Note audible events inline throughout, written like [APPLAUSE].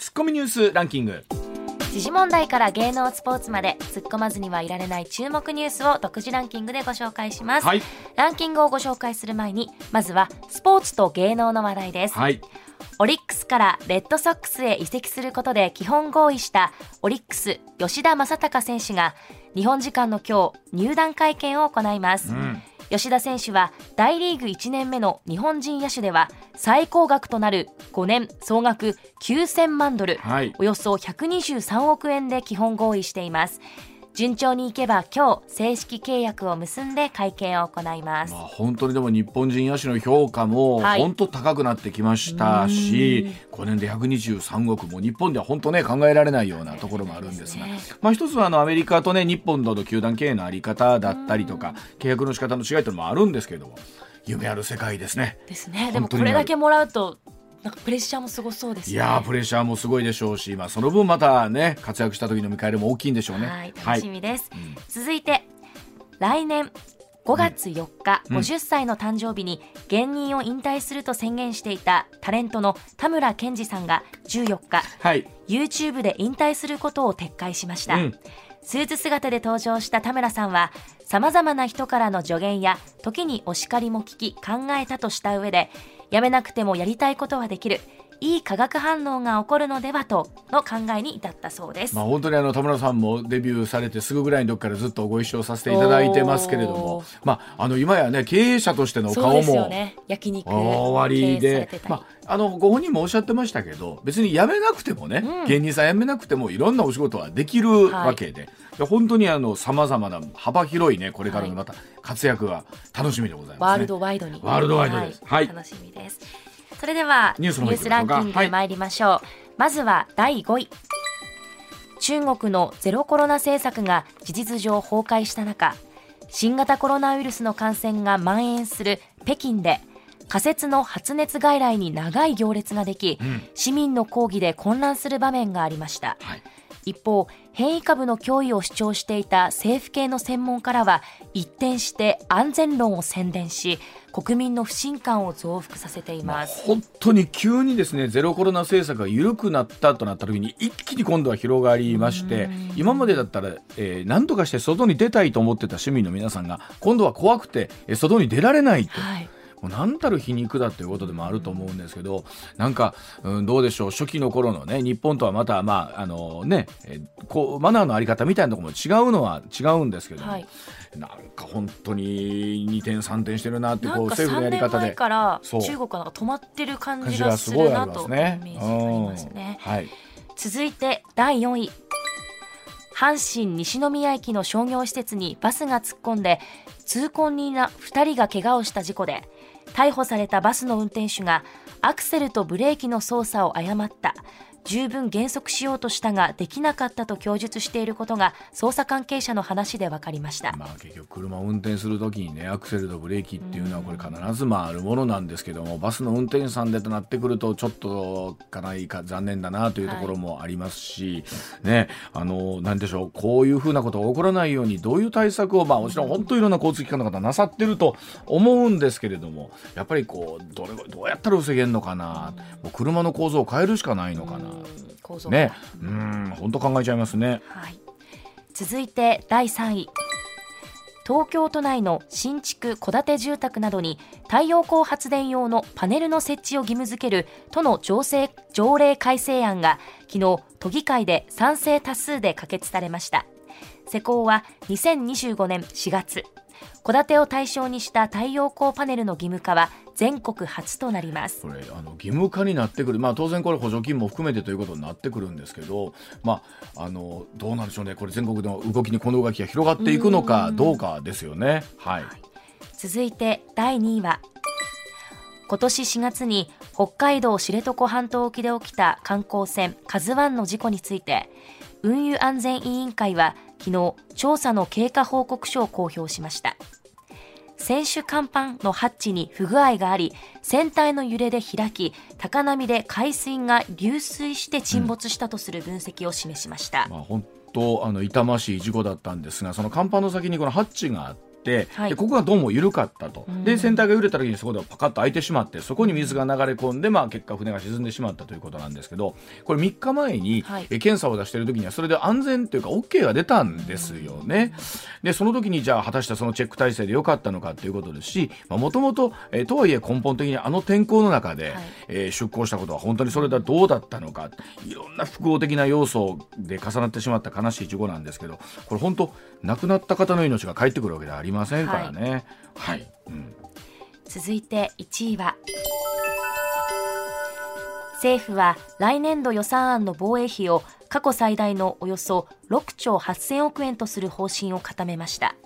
ツッコミニュースランキング。時事問題から芸能スポーツまで突っ込まずにはいられない注目ニュースを独自ランキングでご紹介します、はい。ランキングをご紹介する前にまずはスポーツと芸能の話題です、はい。オリックスからレッドソックスへ移籍することで基本合意したオリックス吉田正尚選手が日本時間の今日入団会見を行います、うん吉田選手は大リーグ1年目の日本人野手では最高額となる5年総額9000万ドル、はい。およそ123億円で基本合意しています順調にいけば今日正式契約を結んで会見を行います、まあ、本当にでも日本人野手の評価もはい。本当高くなってきましたし、5年で123億も日本では本当ね考えられないようなところもあるんですが、ですまあ、一つはあのアメリカとね日本との球団経営のあり方だったりとか契約の仕方の違いというのもあるんですけれども夢ある世界ですね。ですね。でもこれだけもらうとなんかプレッシャーもすごそうですね。いやープレッシャーもすごいでしょうし、まあ、その分またね活躍した時の見返りも大きいんでしょうね。はい楽しみです、うん。続いて来年5月4日、うん。50歳の誕生日に芸人を引退すると宣言していたタレントの田村健二さんが14日はい、YouTube で引退することを撤回しました、うんスーツ姿で登場した田村さんは様々な人からの助言や時にお叱りも聞き考えたとした上でやめなくてもやりたいことはできる。いい化学反応が起こるのではとの考えに至ったそうです、まあ、本当にあの田村さんもデビューされてすぐぐらいの時からずっとご一緒させていただいてますけれどもまあ、あの今やね経営者としての顔もね焼肉終わりでまあ、あのご本人もおっしゃってましたけど別に辞めなくてもね、うん。芸人さん辞めなくてもいろんなお仕事はできるわけで,、で本当にあのさまざまな幅広いねこれからのまた活躍が楽しみでございます、ね。ワールドワイドに。ワールドワイドです。はい。楽しみですそれではニュースランキンはいグ参りましょう、まずは第5位。中国のゼロコロナ政策が事実上崩壊した中新型コロナウイルスの感染が蔓延する北京で仮設の発熱外来に長い行列ができ、ん。市民の抗議で混乱する場面がありました、はい一方変異株の脅威を主張していた政府系の専門家らは一転して安全論を宣伝し国民の不信感を増幅させています、本当に急にですねゼロコロナ政策が緩くなったとなった時に一気に今度は広がりまして今までだったら、えー何とかして外に出たいと思ってた市民の皆さんが今度は怖くてえー外に出られないと。はい何たる皮肉だということでもあると思うんですけどなんか、うん、どうでしょう。初期の頃のね日本とはまたまああのねえーこうマナーのあり方みたいなところも違うのは違うんですけども、はい。なんか本当に2点3点してるなってこうん政府の3年やり方で。前から中国はなんか止まってる感感じがするなとね。メージがありますね。うん。はい。続いて第4位。阪神西宮駅の商業施設にバスが突っ込んで通行人ら2人が怪我をした事故で逮捕されたバスの運転手がアクセルとブレーキの操作を誤った。十分減速しようとしたができなかったと供述していることが捜査関係者の話で分かりました。まあ結局車を運転するときにねアクセルとブレーキっていうのはこれ必ずまああるものなんですけどもバスの運転手さんでとなってくるとちょっとかなりか残念だなというところもありますし、ねあのなんでしょうこういうふうなことが起こらないようにどういう対策をまあもちろん本当いろんな交通機関の方なさってると思うんですけれどもやっぱりこうどれどうやったら防げるのかな。もう車の構造を変えるしかないのかな。うん構造ね、うん、本当考えちゃいますね。はい、続いて第3位。東京都内の新築戸建て住宅などに太陽光発電用のパネルの設置を義務付ける都の条例条例改正案が昨日都議会で賛成多数で可決されました。施行は2025年4月戸建てを対象にした太陽光パネルの義務化は全国初となります。これあの義務化になってくる、まあ、当然これ補助金も含めてということになってくるんですけど、まあ、あのどうなんでしょうね。これ全国の動きにこの動きが広がっていくのかどうかですよね。はい、続いて第2位は今年4月に北海道知床半島沖で起きた観光船「カズワンの事故について運輸安全委員会は昨日調査の経過報告書を公表しました。船首甲板のハッチに不具合があり船体の揺れで開き高波で海水が流水して沈没したとする分析を示しました、まあ、本当あの痛ましい事故だったんですがその甲板の先にこのハッチがあって、はい。でここがどうも緩かったと、で船体が揺れた時にそこでパカッと開いてしまってそこに水が流れ込んで、まあ、結果船が沈んでしまったということなんですけどこれ3日前に、はい。え検査を出している時にはそれで安全というか OK が出たんですよね。でその時にじゃあ果たしてそのチェック体制で良かったのかということですしもともととはいえ根本的にあの天候の中で、はい。えー出航したことは本当にそれではどうだったのかいろんな複合的な要素で重なってしまった悲しい事故なんですけどこれ本当亡くなった方の命が返ってくるわけではありませんからね。はい、うん。続いて1位は政府は来年度予算案の防衛費を過去最大のおよそ6兆8000億円とする方針を固めました。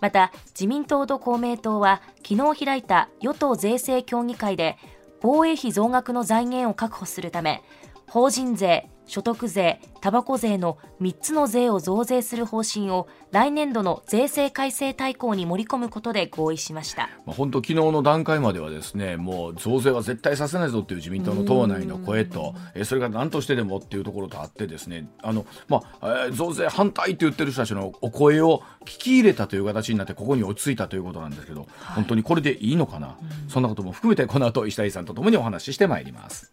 また自民党と公明党は昨日開いた与党税制協議会で防衛費増額の財源を確保するため法人税所得税、たばこ税の3つの税を増税する方針を来年度の税制改正大綱に盛り込むことで合意しました。まあ、本当昨日の段階まではですねもう増税は絶対させないぞっていう自民党の党内の声とえーそれが何としてでもっていうところとあってですねあの、まあえー増税反対って言ってる人たちのお声を聞き入れたという形になってここに落ち着いたということなんですけど、本当にこれでいいのかな、そんなことも含めてこの後石谷さんとともにお話ししてまいります。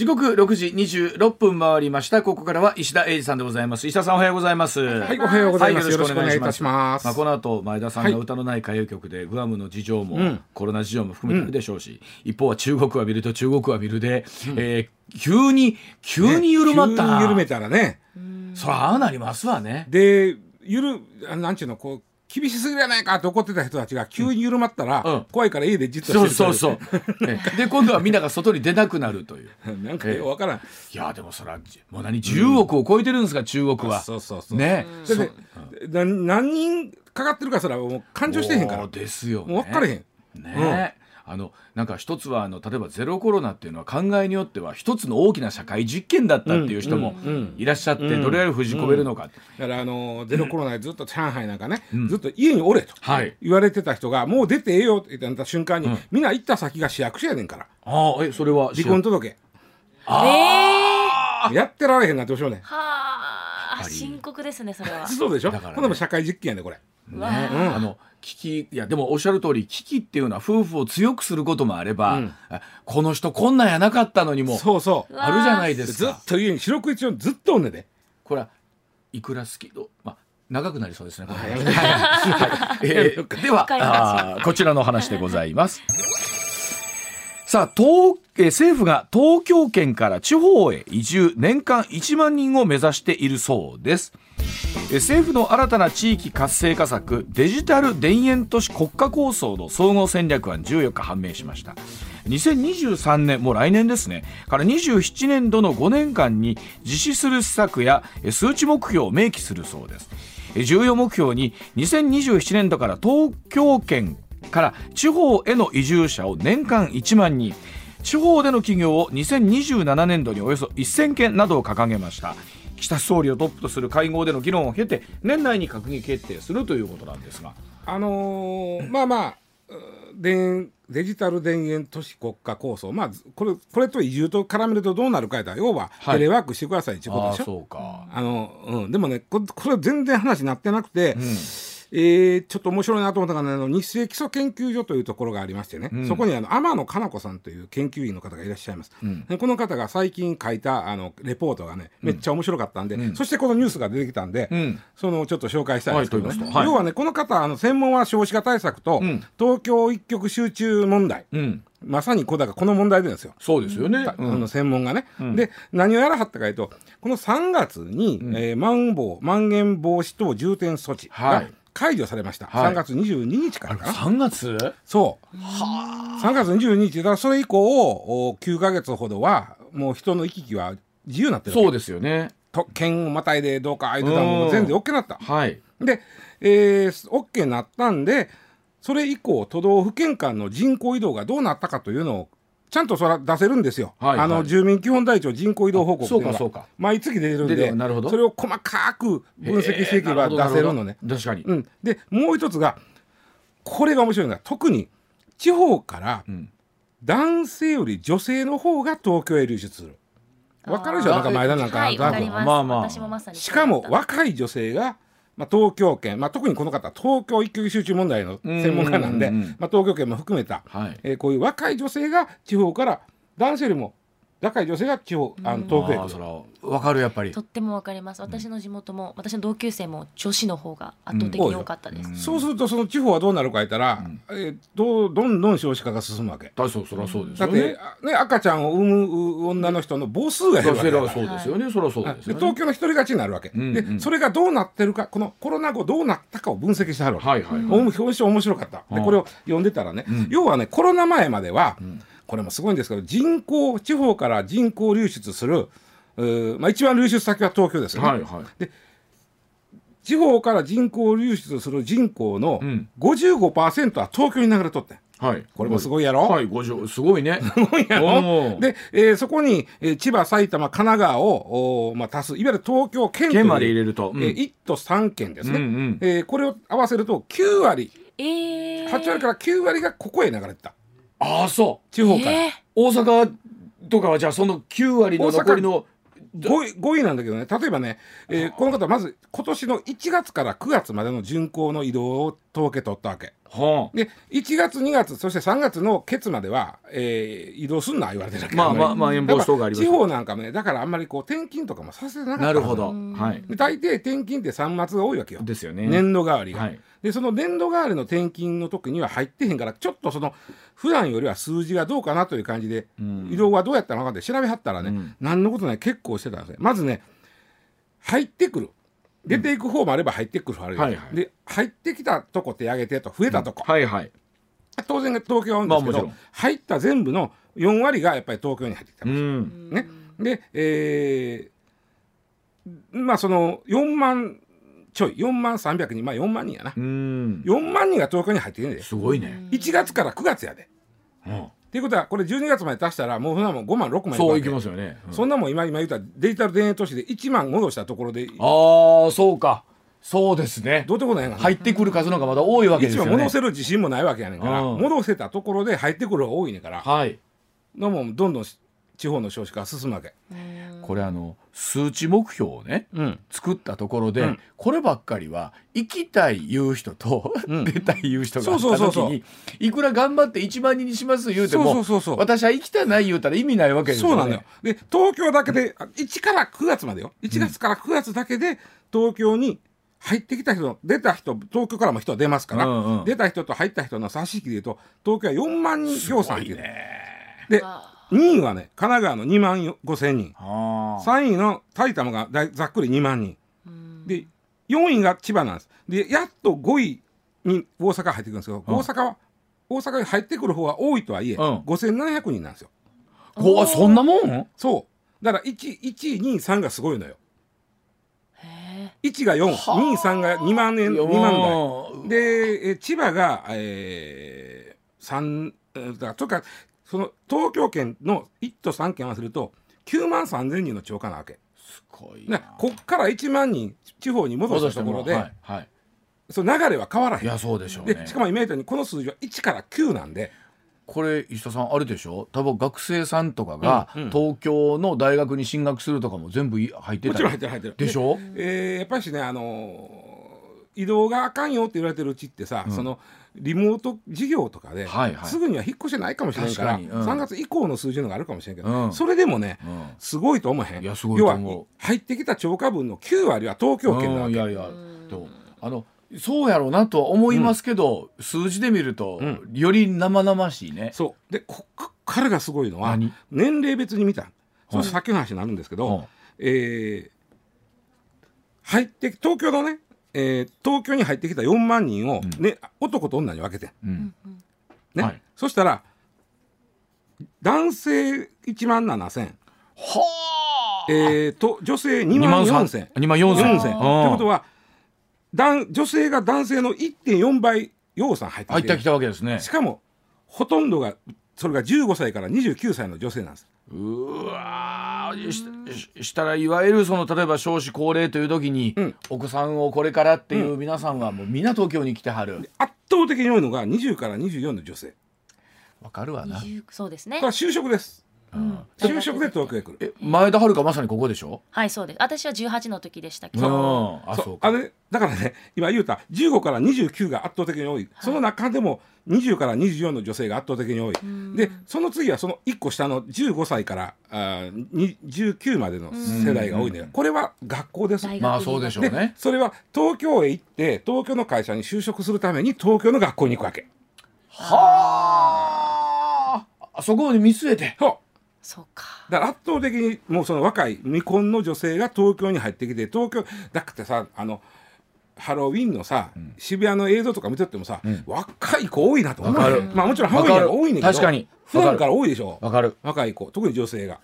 時刻6時26分回りました。ここからは石田英二さんでございます。石田さんおはようございます。はい、おはようございます。はいよろしくお願いいたします。まあ、この後前田さんが歌のない歌謡曲で、グアムの事情も、うん。コロナ事情も含めてあるでしょうし、一方は中国は見ると中国は見るで、えー急に急に緩まった、急に緩めたらね。そらああなりますわね。で、ゆる、あなんちゅうの、こう、厳しすぎじゃないかと怒ってた人たちが急に緩まったら、うん。怖いから家でじっとしてるそうそうそう。えで今度はみんなが外に出なくなるという。う。[LAUGHS] なんかよくわからん。いやでもそらもう何10億を超えてるんですか、中国は。そうそうそう。ね。何人かかってるかすらもう感情してへんから。ですよ、ね、もう分かれへん。ねあのなんか一つはあの例えばゼロコロナっていうのは考えによっては一つの大きな社会実験だったっていう人もうんうんいらっしゃって、うんどれぐらい封じ込めるのか、だからあのゼロコロナでずっと上海なんかね、ん。ずっと家におれとはい。言われてた人がもう出てええよって言った瞬間に、うんみんな行った先が市役所やねんから。ああえそれは離婚届あやってられへんなってどうしようねん。はあ、深刻ですね、それは。[LAUGHS] そうでしょ、だからね。これも社会実験やでこれね。わあ。あの危機いやでもおっしゃる通り危機っていうのは夫婦を強くすることもあれば、うん。あこの人こんなんやなかったのにもそうそう。あるじゃないですずっかと家に四六一応ずっとおんねんで。これはいくら好き？どまあ長くなりそうですね。これ。はい。はい。えーではこちらの話でございます。さあ東えー政府が東京圏から地方へ移住年間1万人を目指しているそうです。政府の新たな地域活性化策デジタル田園都市国家構想の総合戦略案14日判明しました。2023年もう来年ですね。から27年度の5年間に実施する施策や数値目標を明記するそうです。重要目標に2027年度から東京圏から地方への移住者を年間1万人地方での企業を2027年度におよそ1000件などを掲げました。岸田総理をトップとする会合での議論を経て年内に閣議決定するということなんですが。あのーまあまあうデデジタル田園都市国家構想。まあこれこれと移住と絡めるとどうなるかやったら要ははい。テレワークしてくださいってことでしょ、そうか、あのうん、でもねここれ全然話になってなくて、うんえーちょっと面白いなと思ったのが、ね、あの日清基礎研究所というところがありましてね、うん。そこにあの天野かな子さんという研究員の方がいらっしゃいます、うん。でこの方が最近書いたあのレポートがねめっちゃ面白かったんで、うん。そしてこのニュースが出てきたんで、うん。そのちょっと紹介したいんですけど、ねはいと言いますとはい。要はねこの方あの専門は少子化対策と、うん。東京一極集中問題。うん、まさにこうだからこの問題なんですよ。そうですよね、あの専門がね、うん。で何をやらはったかというとこの3月に、えーまん防まん延防止等重点措置がはい解除されました、はい。3月22日からかな、3月？そう。3月22日だからそれ以降お9か月ほどはもう人の行き来は自由になってるそうですよね。と県をまたいでどうか相手たもう全然 OK になった。はい。で、えー、OK になったんでそれ以降都道府県間の人口移動がどうなったかというのをちゃんとそれは出せるんですよ、はいはい。あの住民基本台帳人口移動報告っていうのがそうかそうか。毎月出てるんで。る。なるほど。それを細かく分析していけば出せるのね。確かに、うん、でもう一つがこれが面白いのが特に地方からん。男性より女性の方が東京へ流出する。わかるでしょ？なんか前田なんか、はい、まあまあ。私もまさにしかも若い女性が、まあ、東京圏、まあ、特にこの方東京一極集中問題の専門家なんで、まあ、東京圏も含めた、はい。えーこういう若い女性が地方から男性よりも若い女性が地方あの東京へ来るあーそらわかるやっぱり。とってもわかります。私の地元も、私の同級生も女子の方が圧倒的に多かったです。そうするとその地方はどうなるか言ったら、えーどうどんどん少子化が進むわけ。だそうそりゃそうですだってよねね赤ちゃんを産む女の人の母数が減るわけ。だからそうですよね、そりゃそうです東京の一人勝ちになるわけ、んうん。でそれがどうなってるかこのコロナ後どうなったかを分析してはるわけ、はいはい表紙面白かったでうんこれを読んでたらね、要はねコロナ前までは、これもすごいんですけど人口地方から人口流出するまあ、一番流出先は東京ですよね、はいはい。地方から人口流出する人口のん。55%は東京に流れとってん。はい。これもすごいやろ？はい50すごいね。すごいやろ？で、えーそこに、えー千葉埼玉神奈川をおー、まあ、足す。いわゆる東京県県まで入れると、うん。えー、1都3県ですね、うんうん。えーこれを合わせると9割。えー、8割から9割がここへ流れてたああそう。地方から、え大阪とかはじゃあその9割の残りの5位 ,5 位なんだけどね。例えばね、えーこの方はまず今年の1月から9月までの巡航の移動を統計取ったわけ。はで1月2月そして3月のケツまでは、えー移動すんな言われてるわけ。まあまあまあ遠防止等があります。地方なんかもねだからあんまりこう転勤とかもさせてなかったなるほど。うん。はい。で大抵転勤って3月が多いわけよ。ですよね。年度代わりが、はい。でその年度代わりの転勤の時には入ってへんからちょっとその普段よりは数字がどうかなという感じで、ん。移動はどうやったのかって調べはったらね、うん。何のことない結構してたんですね。まずね入ってくる出ていく方もあれば入ってくる方もあるよ、はいはい。で入ってきたとこ手上げてと増えたとこ、はいはい。当然東京は多いんですけど、まあ入った全部の4割がやっぱり東京に入ってきたうます、ん。ね、で、えーまあその4万ちょい4万300人まあ4万人やな、うん。4万人が東京に入ってきてんで。すごいね。1月から9月やで。うんっていうことはこれ12月まで足したらもうそんなもん5万6万そういくわけ。きますよね。うん。そんなもん今今言ったらデジタル田園都市で1万戻したところで。ああそうか。そうですね。どうってことないやん。入ってくる数の方がまだ多いわけです1よね。万戻せる自信もないわけやねんからうん。戻せたところで入ってくる方が多いねんから。はい。のもんどんどん地方の少子化が進むわけ。これあの数値目標をねうん。作ったところで、うん。こればっかりは行きたい言う人と、うん。出たい言う人があった時にいくら頑張って1万人にします言うてもそうそうそうそう。私は行きたない言うたら意味ないわけですよね。そうなのよ。で東京だけであ1から9月までよ。1月から9月だけで東京に入ってきた人出た人東京からも人は出ますから、うんうん。出た人と入った人の差し引きでいうと東京は4万人業産入ってる。であ2位はね神奈川の2万5千人。あー。3位の埼玉がざっくり2万人。で4位が千葉なんです。でやっと5位に大阪入ってくるんですけど、うん。大阪は大阪に入ってくる方は多いとはいえ、うん。5700人なんですよ。こうそんなもん？そう。だから 1, 1位2位3位がすごいのよ。へ1が42位3が2万円いや2万台。でえ千葉が、えー、3えーだからとかその東京圏の1都3県合わせると9万3千人の超過なわけ。すごいねな、こっから1万人地方に戻したところで、はいはい、その流れは変わらへん。いやそうでしょうね。でしかも今言ったようにこの数字は1から9なんで。これ石田さんあるでしょ？多分学生さんとかがうんうん。東京の大学に進学するとかも全部い入ってたもちろん入ってる入ってる。でしょ？えーやっぱりしねあのー移動があかんよって言われてるうちってさ、そのリモート事業とかで、はいはい。すぐには引っ越しないかもしれんから確かに。うん。3月以降の数字のがあるかもしれんけど、うん。それでもね、うん。すごいと思えへん。要は入ってきた超過分の9割は東京圏なわけ。あのそうやろうなとは思いますけど、数字で見ると、うん。より生々しいね。そう。でここからがすごいのは何？年齢別に見たその先の話になるんですけど、うん。えー入って東京のね、えー東京に入ってきた4万人を、ね男と女に分けて、うん。ね。はい。そしたら男性1万7000、はえー、と女性2万4000 2万4 0 0 4000ということは男女性が男性の1.4倍要素入ってきて。入ってきたわけですね。し。かもほとんどがそれが15歳から29歳の女性なんです。うわーしししたらいわゆるその例えば少子高齢という時に、うん。お子さんをこれからっていう皆さんはもうみんな東京に来てはる。圧倒的に多いのが20から24の女性。わかるわな。20そうですね。これは就職です。うん就職で東京へ来る？え前田遥まさにここでしょ？はいそうです。私は18の時でしたけうん。どあそう。か。あれだからね今言うた15から29が圧倒的に多い、その中でも20から24の女性が圧倒的に多い、でその次はその1個下の15歳からあーに19までの世代が多いね、これは学校です。まあそうでしょうでねそれは東京へ行って東京の会社に就職するために東京の学校に行くわけ。はあそこに見据えて。そうそうか。だから圧倒的にもうその若い未婚の女性が東京に入ってきて東京だってさあのハロウィンのさ、渋谷の映像とか見ててもさ、若い子多いなと思うわかる。まあもちろんハロウィンが多いねんけど確かに。普段から多いでしょ？わかる。若い子特に女性が。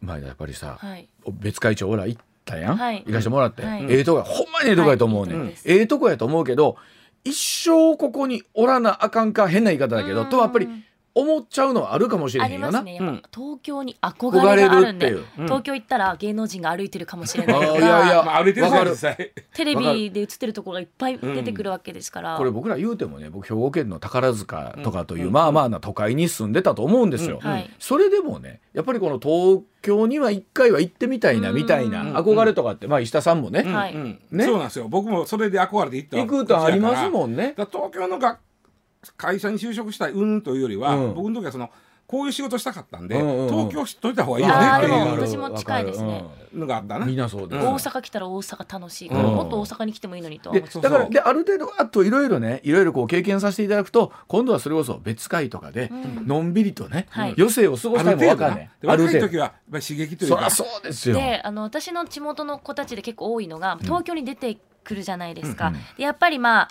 前田やっぱりさ、はい。別会長ほら行ったやん、はい。行かしてもらって、はい。ええとこやほんまにええとこやと思うね、ん。はい。ええとこやと思うけど一生ここにおらなあかんか変な言い方だけどうん。とやっぱり思っちゃうのはあるかもしれあへんよな、りますね。やっぱうん。東京に憧れがあるんでう。東京行ったら芸能人が歩いてるかもしれないとあーいやいや。かまあ歩いてるわかる。実際。テレビで映ってるところがいっぱい出てくるわけですから、これ僕ら言うてもね僕兵庫県の宝塚とかという、まあまあな都会に住んでたと思うんですよ、うん。はい。それでもねやっぱりこの東京には一回は行ってみたいなみたいなうん。憧れとかって、まあ石田さんもね、はい。うん。うんね。そうなんですよ。僕もそれで憧れて行った行くとありますんもんね。東京のが会社に就職したいうんというよりは、うん。僕の時はそのこういう仕事したかったんで、うんうんうん。東京知っといた方がいいよねあーでっていうも私も近いですね。のがあったな。みんなそうです、うん。大阪来たら大阪楽しい。から、うん。もっと大阪に来てもいいのにとだからである程度あといろいろねいろいろこう経験させていただくと今度はそれこそ別会とかでうん。のんびりとね、はい。余生を過ごしたいも分かんね。で若い程時はやっぱり刺激というか。そりゃそうですよ。であの私の地元の子たちで結構多いのが東京に出てくるじゃないですか、うん。でやっぱりまあ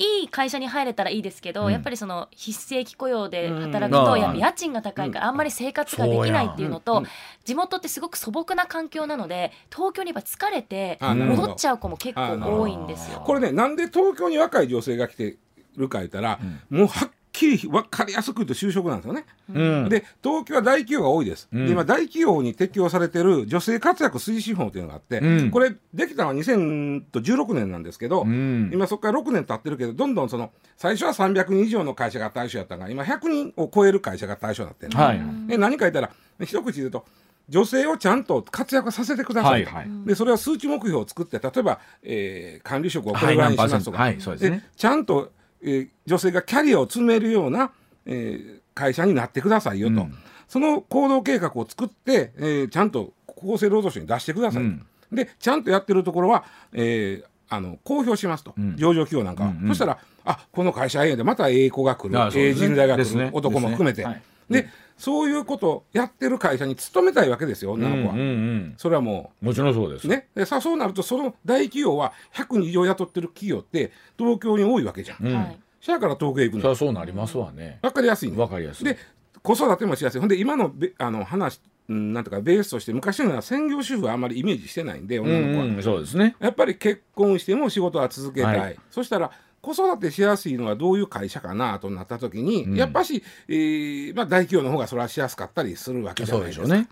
いい会社に入れたらいいですけど、うん。やっぱりその非正規雇用で働うん。くとやっぱ家賃が高いからあんまり生活ができないっていうのと、地元ってすごく素朴な環境なので東京にやっぱ疲れてあなるほど。戻っちゃう子も結構多いんですよ。これねなんで東京に若い女性が来てるか言ったら、もうはっきり分かりやすく言うと就職なんですよね。うん。で東京は大企業が多いです、うん。で今大企業に適用されてる女性活躍推進法というのがあって、うん。これできたのは2016年なんですけど、うん。今そこから6年経ってるけどどんどんその最初は300人以上の会社が対象やったのが今100人を超える会社が対象になってる、はい。で何か言ったら一口で言うと女性をちゃんと活躍させてください。と、はいはい。でそれは数値目標を作って例えば、えー管理職をこれぐらいにしますとか、はいはいそうですね。ちゃんと、えー女性がキャリアを積めるような、えー会社になってくださいよと、うん。その行動計画を作って、えーちゃんと厚生労働省に出してくださいと、うん。でちゃんとやってるところは、えーあの公表しますと、ん。上場企業なんかは、うんうん。そしたらあこの会社ええんでまたええ子が来る、ええね。人材が来る、ね。男も含めて、ですね。はい。でそういうことをやってる会社に勤めたいわけですよ女の子は、うんうんうん。それはももちろんそうです。うね。でさそうなるとその大企業は100人以上雇ってる企業って東京に多いわけじゃん、うん。はい。そやから東京へ行くの。そうなりますわね。分かりやすいの。わかりやすい。で子育てもしやすい。ほんで今のべあの話うんなんとかベースとして昔のような専業主婦はあんまりイメージしてないんで女の子は、うんうんそうですね。やっぱり結婚しても仕事は続けたい、はい。そしたら子育てしやすいのはどういう会社かなとなった時に、うん。やっぱし、えーまあ、大企業の方がそれはしやすかったりするわけじゃないですか。でしょうね。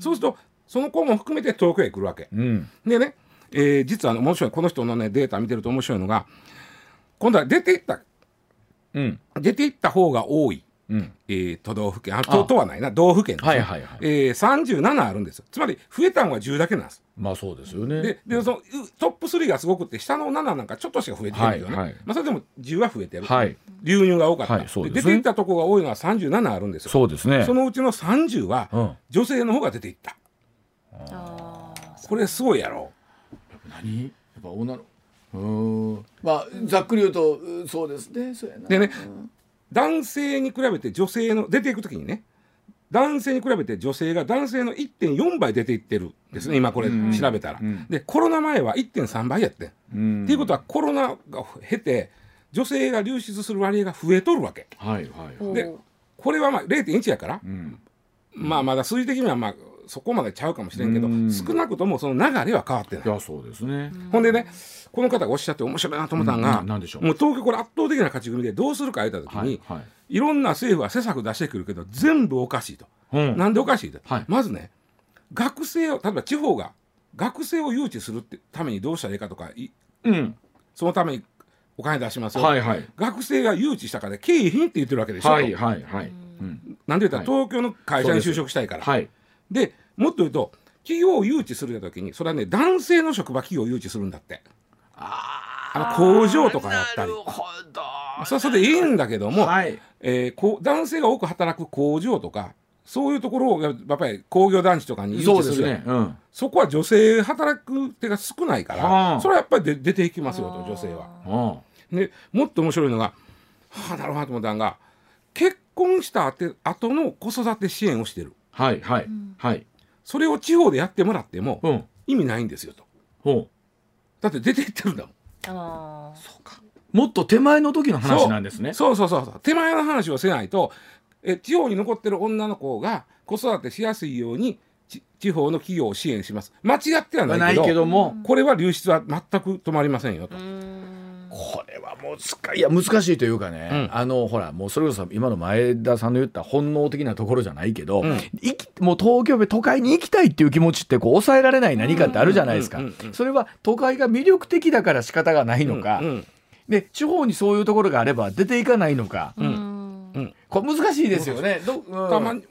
そうするとその子も含めて東京へ来るわけ。うん。でね、えー実はあの面白いこの人のねデータ見てると面白いのが今度は出ていったうん。出ていった方が多い、うん。えー都道府県。あととはないな。道府県ですねはいはいはいえー、37あるんですつまり増えたのは10だけなんです。まあそうですよね。ででそのうトップ3がすごくって下の7なんかちょっとしか増えてないけどね、はいはい。まあ、それでも10は増えてる、はい。流入が多かった、はいそうですね。出ていったとこが多いのは37あるんですよ。そうですね。そのうちの30はうん。女性の方が出ていった。あーこれすごいやろ。何？やっぱ女の。うん。まあざっくり言うとうんそうですね。そうやな。でね男性に比べて女性の出ていく時にね男性に比べて女性が男性の1.4倍出ていってるんですね今これうん。調べたら、うん。でコロナ前は1.3倍やってん、うん。っていうことはコロナが経て女性が流出する割合が増えとるわけ。はいはいでこれはまあ0.1やから、うん。まあまだ数字的にはまあそこまでちゃうかもしれんけどうん少なくともその流れは変わってないいやそうですね。ほんでねこの方がおっしゃって面白いなと思ったのが、うんなんでしょうもう東京これ圧倒的な勝ち組でどうするか言った時に、はいはい。いろんな政府は施策出してくるけど全部おかしいと。うんなんでおかしいと、はいまずね学生を例えば地方が学生を誘致するってためにどうしたらいいかとかいうん。そのためにお金出しますよ、はいはい。学生が誘致したから経費って言ってるわけでしょ、はいはいはい。うん。なんで言ったら、はい東京の会社に就職したいから。はい。でもっと言うと企業を誘致するときにそれはね男性の職場企業を誘致するんだってあの工場とかやったりなるほど。それはそれでいいんだけども、はい。えーこう男性が多く働く工場とかそういうところをやっぱり工業団地とかに誘致すすね。うん。そこは女性働く手が少ないから、はあそれはやっぱりで出ていきますよと女性は。うん。でもっと面白いのがはあなるほどと思ったのが結婚した後後の子育て支援をしてるはいはいはい。それを地方でやってもらってもうん。意味ないんですよと。ほう。だって出ていってるんだもん。あもっと手前の時の話なんですね。そうそうそうそう。手前の話をせないとえ地方に残ってる女の子が子育てしやすいようにち地方の企業を支援します。間違ってはないないけどけども、これは流出は全く止まりませんよと。これはもうつかいや難しいというかね、うん。あのほらもうそれこそ今の前田さんの言った本能的なところじゃないけど、うん。生きもう東京都会に行きたいっていう気持ちってこう抑えられない何かってあるじゃないですか、それは都会が魅力的だから仕方がないのか、うんうん。で地方にそういうところがあれば出ていかないのか、ーうん。これ難しいですよね。どうん。たまに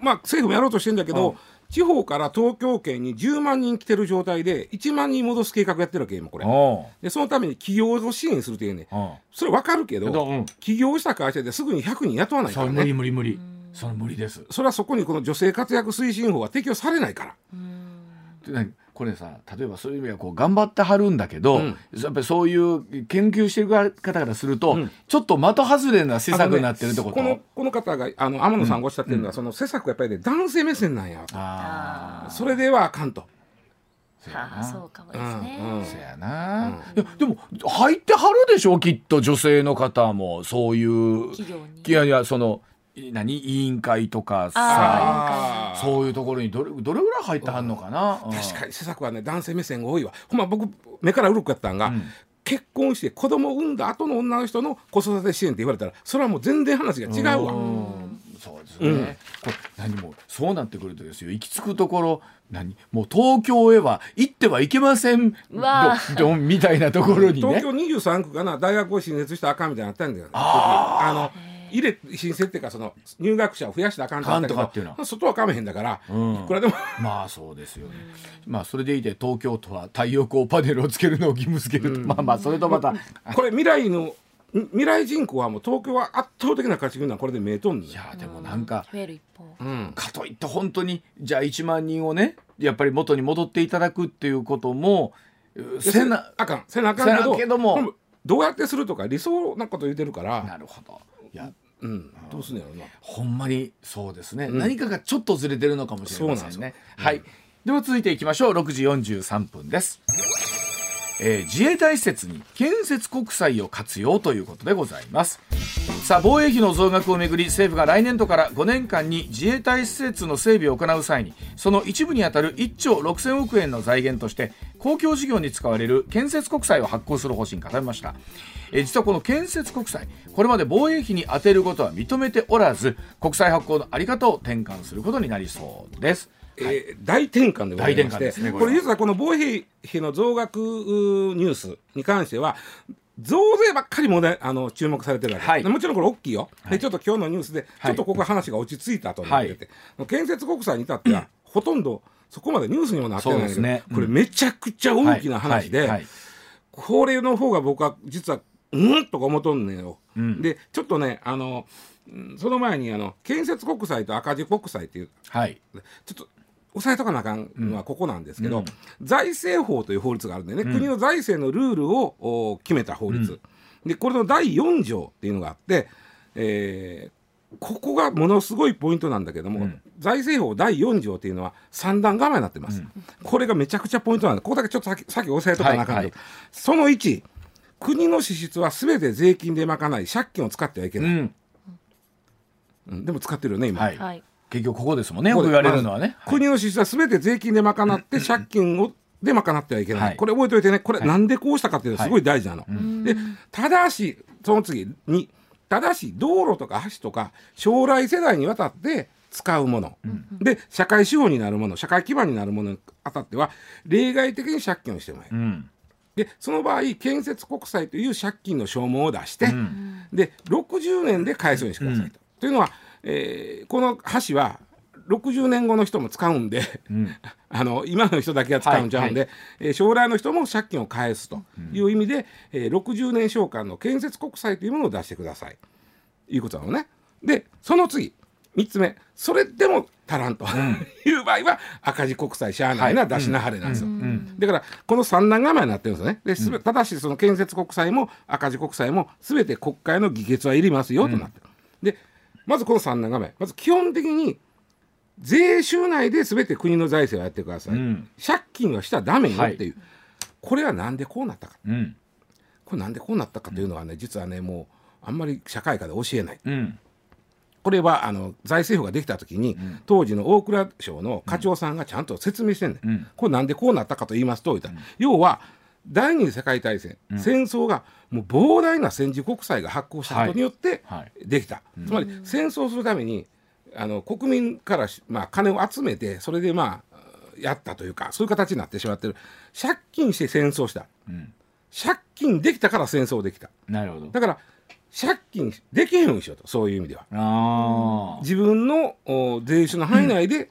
まあ政府もやろうとしてんだけど、うん地方から東京圏に10万人来てる状態で1万人戻す計画やってるわけ今これ。うんでそのために企業を支援するっていうね。うんそれ分かるけど、うん。起業した会社ですぐに100人雇わないかそれ無理らね無理。無理それ無理です。それはそこにこの女性活躍推進法は適用されないから。これさ例えばそういう意味ではこう頑張ってはるんだけど、うん。やっぱりそういう研究してる方からすると、うん。ちょっと的外れな施策になってるってこと、このこの方があの天野さんがおっしゃってるのは、その施策がやっぱりね男性目線なんや。それではあかんと。はあそうかもですね、うんうん。あそやな、いやでも入ってはるでしょ？きっと女性の方もそういう。企業に。いやいやそのい何？委員会とかさそういうところにどれどれぐらい入ってはんのかな、うん。確かに。施策はね男性目線が多いわ。ほんま僕目から鱗やったんが、ん。結婚して子供を産んだ後の女の人の子育て支援って言われたらそれはもう全然話が違うわ。ん。そうですね、うん。何もそうなってくるとですよ。行き着くところ何？もう東京へは行ってはいけませんどどみたいなところにね。東京23区かな大学を新設したらあかんみたいなのあったんだよ。あの入れ新設っていうかその入学者を増やしたらあかんってあったけあかとかっていうのど外はかめへんだから、うんいくらでもまあそうですよね、まあそれでいて東京都は太陽光パネルをつけるのを義務付けると、まあまあそれとまたこれ未来の未来人口はもう東京は圧倒的な勝ち組なこれで見えとんの。いやでもなんか増える一方うんかといって本当にじゃあ1万人をねやっぱり元に戻っていただくっていうこともせなあかんせなあかんけどけどもどうやってするとか理想なこと言ってるから、なるほどいやうん、どうすんのやろな。ほんまにそうですね、うん。何かがちょっとずれてるのかもしれませんね。はい、では続いていきましょう。6時43分です、えー自衛隊施設に建設国債を活用ということでございます。さあ防衛費の増額をめぐり政府が来年度から5年間に自衛隊施設の整備を行う際にその一部にあたる1兆6000億円の財源として公共事業に使われる建設国債を発行する方針を固めました。え実はこの建設国債これまで防衛費に充てることは認めておらず国債発行のあり方を転換することになりそうです。えー大転換でございましてねこれ実はこの防衛費の増額ニュースに関しては増税ばっかりもねあの注目されてるわけ、はい。もちろんこれ大きいよ、でちょっと今日のニュースではい。ちょっとここ話が落ち着いたと思ってて、建設国債に至ってはほとんどそこまでニュースにもなってないけど、ね。うん。これめちゃくちゃ大きな話で、はい。はい。はい。これの方が僕は実はうんとか思っとんねんよ。うん。でちょっとねあのうんその前にあの建設国債と赤字国債っていう。はい。ちょっと押さえとかなあかんのはここなんですけど、うん。財政法という法律があるんでね、国の財政のルールをお決めた法律、でこれの第4条っていうのがあって、えーここがものすごいポイントなんだけども、うん。財政法第4条っていうのは三段構えになってます、これがめちゃくちゃポイントなんでここだけちょっと先先押さえとかなあかんはいはい。その1国の支出は全て税金で賄い借金を使ってはいけない、うん。うん。でも使ってるよね今、はい。はい結局ここですもんねよく言われるのはね、国の支出はすべて税金で賄って借金をで賄ってはいけない、はい。これ覚えておいてね。これはい。なんでこうしたかっていうのはすごい大事なの。でただしその次にただし道路とか橋とか将来世代にわたって使うもの、で社会資本になるもの社会基盤になるものにあたっては例外的に借金をしてもらえる。うん。でその場合建設国債という借金の証明を出して、うん。で60年で返すようにしてくださいと。というのは、えーこの橋は60年後の人も使うんで、ん。[LAUGHS] あの今の人だけが使うんちゃうんで、えー将来の人も借金を返すという意味で、えー60年償還の建設国債というものを出してください。いうことなのね。でその次3つ目それでも足らんと、[LAUGHS] いう場合は赤字国債しゃあないな、出しなはれなんですよ。だからこの三段構えになってるんですよね。ですべただしその建設国債も赤字国債も全て国会の議決はいりますよとなって。る。でまずこの三段構えまず基本的に税収内で全て国の財政をやってください、うん。借金はしたらダメよっていう、これはなんでこうなったか。うん。これなんでこうなったかというのはね実はねもうあんまり社会科で教えない。うん。これはあの財政府ができた時に、当時の大蔵省の課長さんがちゃんと説明してんねん、うん。これなんでこうなったかと言いますと言ったら要は第二次世界大戦、戦争がもう膨大な戦時国債が発行したことによってはい。はいできた、つまり戦争するためにあの国民からし、まあ、金を集めてそれでまあやったというかそういう形になってしまってる。借金して戦争した、ん。借金できたから戦争できた。なるほど。だから借金できへんようにしようとそういう意味では。自分のお税収の範囲内で、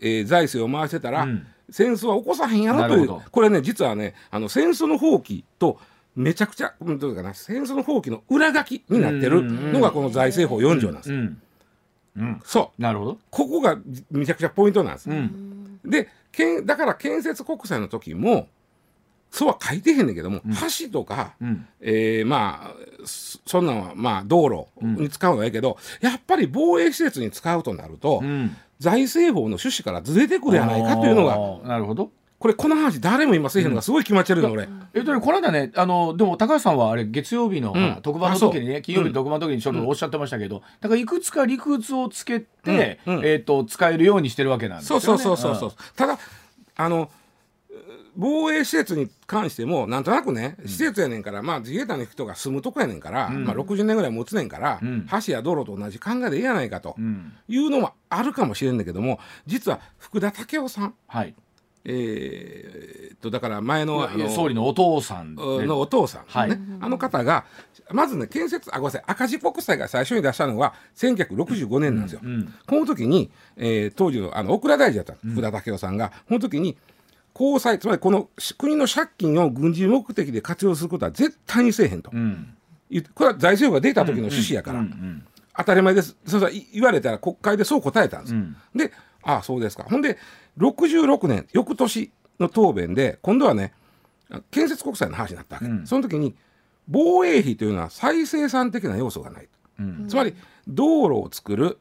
えー財政を回してたら、うん戦争は起こさへんやろというこれね実はねあの戦争の放棄とめちゃくちゃうんどういうかな戦争の放棄の裏書きになってるのがこの財政法4条なんです。よ。うん。うん。そう。なるほど。ここがめちゃくちゃポイントなんです。うん。でけんだから建設国債の時もそうは書いてへんねんけども、橋とか、うん。えーまあそそんなんはまあ道路に使うのはいいけど、やっぱり防衛施設に使うとなると、うん財政法の趣旨からずれてくるやないかというのがなるほど。これこの話誰も今せえへんのがすごい気持ち悪いの俺。えっとね、この間ね、あの、でも高橋さんはあれ、月曜日の、うん。特番の時にね、金曜日の特番の時にちょっとおっしゃってましたけど、だからいくつか理屈をつけて、うん。うん。えっ、と、使えるようにしてるわけなんですよね。そうそうそうそう、ただあの防衛施設に関してもなんとなくね施設やねんから、まあ自衛隊の人が住むとこやねんから、まあ、60年ぐらい持つねんから、ん橋や道路と同じ考えでいいやないかとうん。うん。いうのもあるかもしれんだけども実は福田赳夫さんはい。えとだから前のあの総理のお父さん、ね、のお父さん、ねはいあの方がまずね建設あごめんなさい赤字国債が最初に出したのは1965年なんですよ。うん。この時に、えー当時のあの大蔵大臣だった福田赳夫さんが、この時に公債つまりこのし国の借金を軍事目的で活用することは絶対にせえへんと、うん。これは財政府が出た時の趣旨やから、うんうん当たり前です。そうそうい言われたら国会でそう答えたんです、うん。でああそうですか。ほんで66年翌年の答弁で今度はね建設国債の話になったわけ、うん。その時に防衛費というのは再生産的な要素がないうん。つまり道路を作る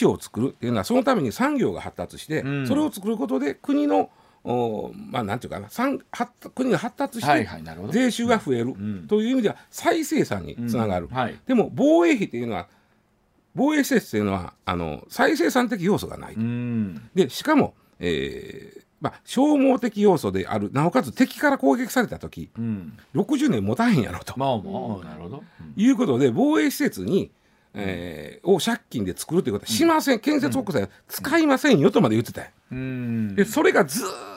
橋を作るっていうのはそのために産業が発達して、うん。それを作ることで国のおまあなんていうかな国が発達しはいて税収が増えるん。という意味では再生産につながる、でも防衛費っていうのは防衛施設っていうのはあの再生産的要素がない、うん。でしかも、えーまあ、消耗的要素であるなおかつ敵から攻撃された時うん。60年持たへんやろと。まあまあなるほど、うん。いうことで防衛施設に、えーを借金で作るということはしません、建設国債は使いませんよとまで言ってたようん。でそれがずーっ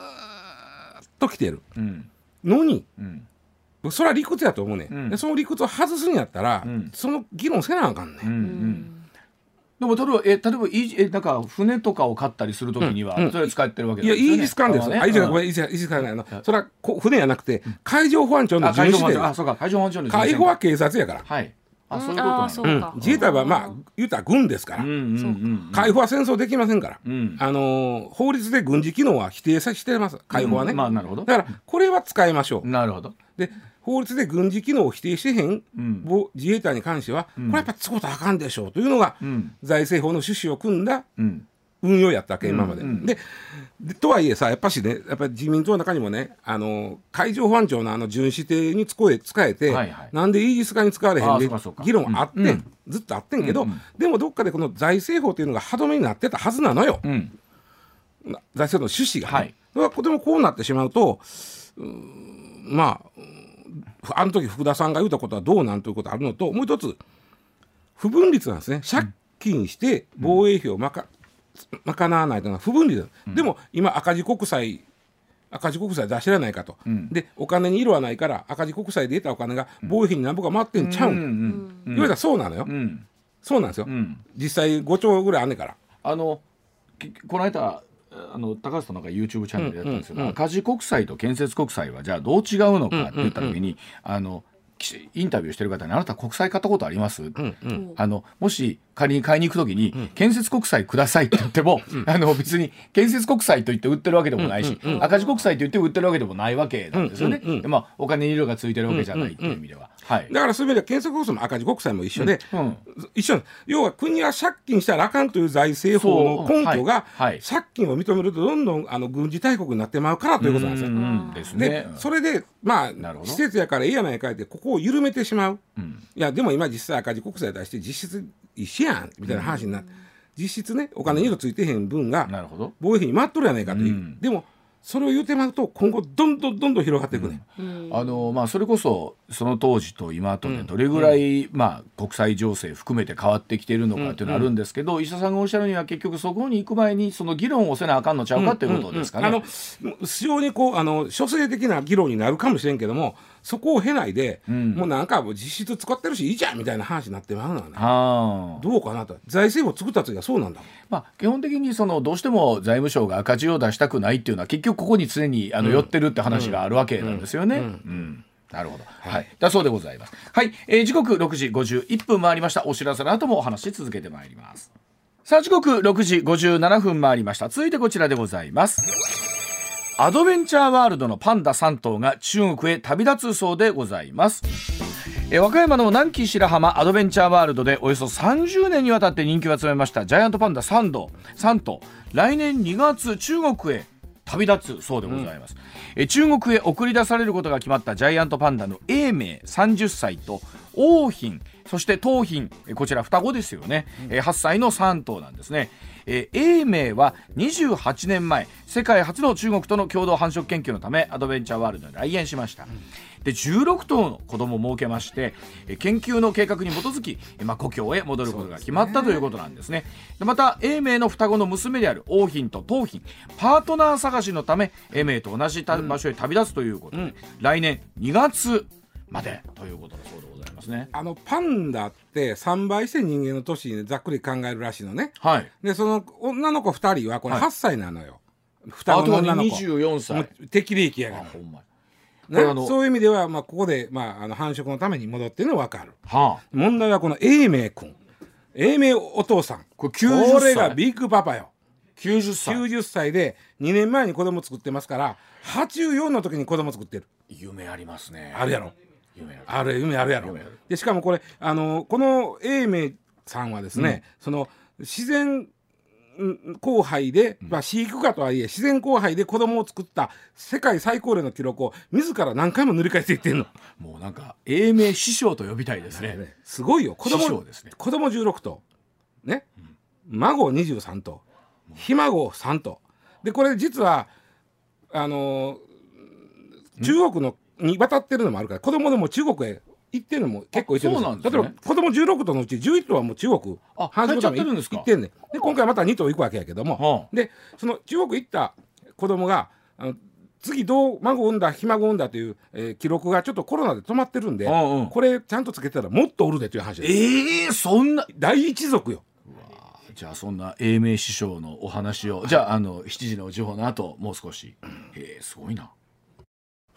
と来てる。うん。のに。うん。それは理屈やと思うね、ん。うん。でその理屈を外すんやったら、うん。その議論せなあかんね、うんうん。でも例えばえ例えばいいえなんか船とかを買ったりするときには、それ使ってるわけいや、イージス艦ですよ。あ、いいじゃごめん、いイージス艦ないの。それはこ船やなくて、海上保安庁の巡視で、そうか海上保安庁の海保は警察やから。はいあうん。そういうことそうか。自衛隊はまあ、言うたら軍ですから。うんうんうんうん。海保は戦争できませんから。うん。あのー法律で軍事機能は否定さしてます。海保はね。まあなるほど。だから、これは使いましょう。なるほど。で、法律で軍事機能を否定してへん、うん。ぼ自衛隊に関しては、これやっぱ使うとあかんでしょうというのが、うん。財政法の趣旨を組んだうん運用やったわけ今まで。うん。うんででとはいえさやっぱしねやっぱり自民党の中にもねあの海上保安庁のあの巡視艇に使え使えて、はいはい。なんでイージス艦に使われへんで議論あってん、うん。ずっとあってんけど、うんうん。でもどっかでこの財政法というのが歯止めになってたはずなのよ。うん。財政の趣旨が、ね。はい。だからでもこうなってしまうとまあうんあの時福田さんが言ったことはどうなんということあるのともう一つ不分率なんですね。借金して防衛費をまか、賄わないというのは不分率だ、でも今赤字国債赤字国債出してらないかと、ん。でお金に色はないから赤字国債で得たお金が防衛費に何ぼか回ってんちゃうん、うんうん言われたらそうなのよ、うん。そうなんですよ、うん。実際5兆ぐらいあんねんから。あのきこの間あの高橋さんなんか YouTube チャンネルでやったんですけど、うんうんうん。赤字国債と建設国債はじゃあどう違うのかって言った時に、あのきインタビューしてる方に「あなた国債買ったことあります?」うんうんあのもし仮に買いに行く時に、建設国債くださいって言っても、[LAUGHS] あの別に建設国債と言って売ってるわけでもないし、赤字国債と言って売ってるわけでもないわけなんですよね。うんうんうんでまあお金に色がついてるわけじゃないっていう意味では。はい。だからそういう意味では建設国債も赤字国債も一緒で、うん。一緒なん。です要は国は借金したらあかんという財政法の根拠が、借金を認めるとどんどんあの軍事大国になってまうからということなんですよ。うん。でね。それでまあ施設やからええやないかいってここを緩めてしまう、うん。いやでも今実際赤字国債に対して実質一緒やんみたいな話になって、実質ねお金に色ついてへん分が。防衛費に回っとるやないかという、うん。でもそれを言うてまうと今後どんどんどんどん広がっていくね、あのまあ、それこそその当時と今とねどれぐらい、まあ、国際情勢含めて変わってきているのかっていうのはあるんですけど、石田さんがおっしゃるには結局そこに行く前にその議論をせなあかんのちゃうかっていうことですかね。あの非常にこうあの諸生的な議論になるかもしれんけどもそこを経ないで、んもうなんかもう実質使ってるしいいじゃんみたいな話になってまうのはねどうかなと財政法作った時はそうなんだまあ、基本的にそのどうしても財務省が赤字を出したくないっていうのは結局ここに常にあの寄ってるって話があるわけなんですよね。うんなるほど、はい、だそうでございます。はい、えー時刻6時51分回りました。お知らせの後もお話し続けてまいります。さあ時刻6時57分回りました。続いてこちらでございます。アドベンチャーワールドのパンダ3頭が中国へ旅立つそうでございます。えー和歌山の南紀白浜アドベンチャーワールドでおよそ30年にわたって人気を集めましたジャイアントパンダ3頭。3頭。来年2月中国へ旅立つそうでございます、えー中国へ送り出されることが決まったジャイアントパンダの永明30歳と王浜そして桃浜えーこちら双子ですよね、えー8歳の3頭なんですねえー、永明は28年前世界初の中国との共同繁殖研究のためアドベンチャーワールドに来園しました、で16頭の子供を設けましてえー研究の計画に基づき、えーまあ、故郷へ戻ることが決まったということなんですね。でまた永明の双子の娘である王浜と桃浜パートナー探しのため永明と同じた場所へ旅立つということで、来年2月までということだそうでございますね。あのパンダって3倍して人間の年にざっくり考えるらしいのね。はい。でその女の子2人はこれはい。8歳なのよ、双あとは子の女の子。24も歳。う適齢期やから。あほんまや。ね。そういう意味では、まあ、ここで、まあ、あの繁殖のために戻ってるのは分かる。はあ。問題はこの永明君。永明お父さん。これ90歳。これがビッグパパよ。90歳。90歳で2年前に子供作ってますから84の時に子供作ってる。夢ありますね。あるやろ。夢ある。ある夢あるやろ。でしかもこれあのこの永明さんはですね、その自然うん交配で、まあ、飼育家とはいえ自然交配で子供を作った世界最高齢の記録を自ら何回も塗り替えていってんの。もうなんか英明師匠と呼びたいですね。すごいよ。子供師匠ですね。子供16頭。ね、孫23頭。ひ孫3頭。でこれ実はあのー中国のに渡ってるのもあるから子供でも中国へ行ってるのも結構いてるんですですね。例えば子供16頭のうち11頭はもう中国あ繁殖のため帰っちゃってるんですか？行ってんねん。で今回また2頭行くわけやけども、はあ。でその中国行った子供があの次どう孫を産んだひ孫を産んだという、えー記録がちょっとコロナで止まってるんで、うんうん。これちゃんとつけたらもっとおるでという話です。ええそんな。大一族よ。じゃあそんな英明師匠のお話を。じゃああの7時の時報の後もう少し。えー、すごいな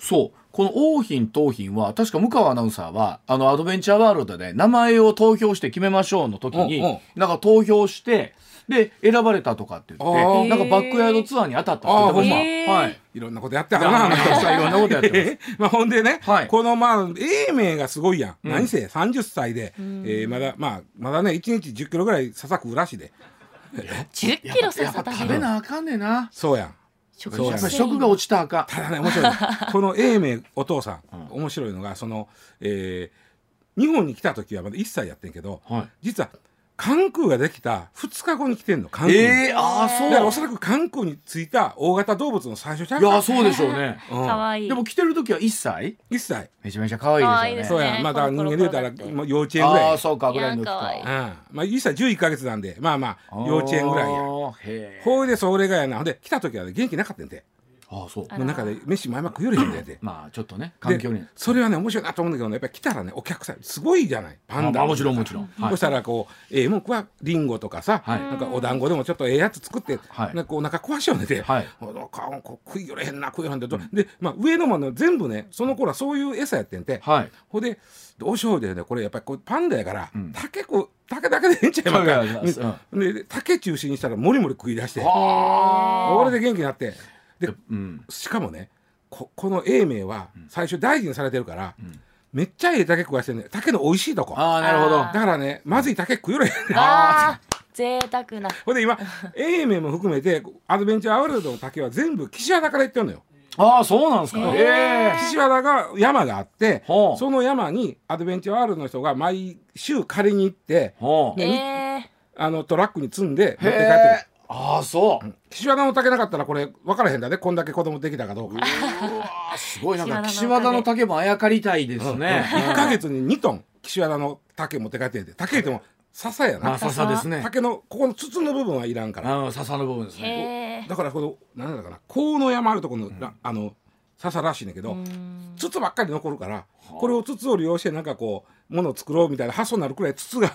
そう。この王浜桃浜は確か向川アナウンサーはあのアドベンチャーワールドで名前を投票して決めましょうの時にうんうん。なんか投票してで選ばれたとかって言ってなんかバックヤードツアーに当たったって言ってい。い。ろんなことやってはるな。いやめちゃくちゃいろんなことやってます。[LAUGHS] まあほんでね、はい。このまあ永明がすごいやん、うん。何せ30歳で、えーまだまあまだね1日1 0キロぐらいささくうらしで10キロさやっぱせたげる食べなあかんねんな。そうやん食やっぱ食が落ちたらあかんただね面白い。[LAUGHS] この英明お父さん、面白いのがその、えー日本に来た時はまだ1歳やってんけどはい。実は関空ができた2日後に来てんの関空に、ええああそう。だからおそらく関空に着いた大型動物の最初ちゃうか。いやそうでしょうね。[LAUGHS] うん。かわいい。でも来てる時は1歳？1歳。めちゃめちゃ可愛いですよね。そうや。んまだ人間で言うたら幼稚園ぐらいああそうかぐらい。の時かうん。まあ1歳11ヶ月なんで。まあまあ幼稚園ぐらいや。ほいでそれがやな。ほんで来た時はね元気なかったんでああそう。あ中で飯前ま食よれへんででまあちょっとね環境に。でそれはね面白いなと思うんだけどねやっぱり来たらねお客さんすごいじゃない。パンダまあもちろんもちろん。はい。そしたらこうええもんくはリンゴとかさ、はい。なんかお団子でもちょっとええやつ作って、はい。なんかお腹壊しようねで、はい。こう食いよれへんな食いよれへんでと、で、まあ、上のもの全部ねその頃はそういう餌やってんて、はい。ほんでどうしようでねこれやっぱりこうパンダやから、ん。竹こう竹だけでええんちゃいますか。竹がでで竹中心にしたらもりもり食い出して。あ俺で元気になってでうん。しかもねここの英明は最初大事にされてるから、めっちゃええ竹食わしてんね竹の美味しいとこ。だああなるほど。あからねまずい竹食いよあー。贅沢な。[LAUGHS] ほんで今英明も含めてアドベンチャーワールドの竹は全部岸和田から行ってるのよ。ああそうなんですか。へええ岸和田が山があってその山にアドベンチャーワールドの人が毎週借りに行ってあのトラックに積んで持って帰ってくる。ああそう岸和田の竹なかったらこれ分からへんだねこんだけ子供できたかどうか。あすごいな。んか岸岸和田の竹もあやかりたいですね。1か月に2トン岸和田の竹持って帰ってんで竹っても笹やな。まあ笹ですね。竹のここの筒の部分はいらんから。あ笹の部分ですね。だからこの何だかな河野山あるところの、らあの笹らしいねんけど筒ばっかり残るからこれを筒を利用してなんかこうものを作ろうみたいな発想になるくらい筒が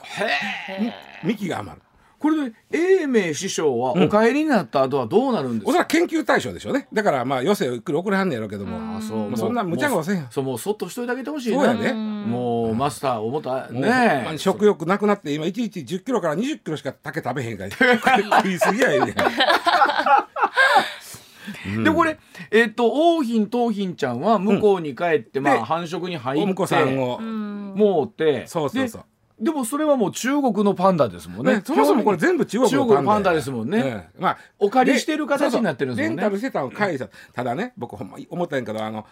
み幹が余るこれで英明師匠はお帰りになった後はどうなるんですか？おそらく研究対象でしょうね。だからまあ余生をゆっくり送らはんねやろうけども。あそう。まあそんな無茶苦せん。そうもうそっとしといてあげてほしいな。そうやね。もうマスター思ったね。食欲なくなって今1日1 0キロから2 0キロしか竹食べへんから [LAUGHS] 食いすぎや言うねん。でこれえっと王品桃品ちゃんは向こうに帰ってまであ繁殖に入ってお婿さんを。もうってそうそうそうででもそれはもう中国のパンダですもんね。ね、そもそもこれ全部中国の中国のパンダですもんね。ええ。まあお借りしてる形になってるんですもんね。レンタルしてたの返した。ただね僕ほんま思ったんやけどあの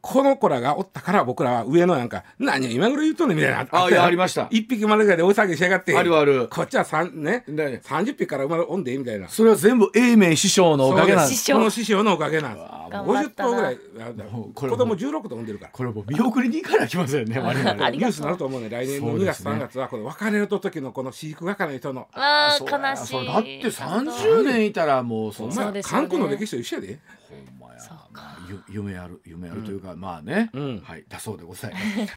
この子らがおったから僕らは上のなんか何や今頃言うとんねんみたいな。あったやんいやありました。一匹までぐらいで大騒ぎしやがって。あるある。こっちは三ねで30匹から生まれおんでみたいな。それは全部英明師匠のおかげなんです。師匠この師匠のおかげなんです。50頑張ったな。頭ぐらい子供16頭産んでるから。これもう見送りに行かなきませんね [LAUGHS] 我々。ニュースになると思うね来年の2月そうですね。3月はこの別れる時のこの飼育係の人の。あそうやー悲しい。そうだって30年いたらもうそんな。韓国の歴史と一緒やで夢ある夢あるというか、まあね、うん。はい。だそうでございます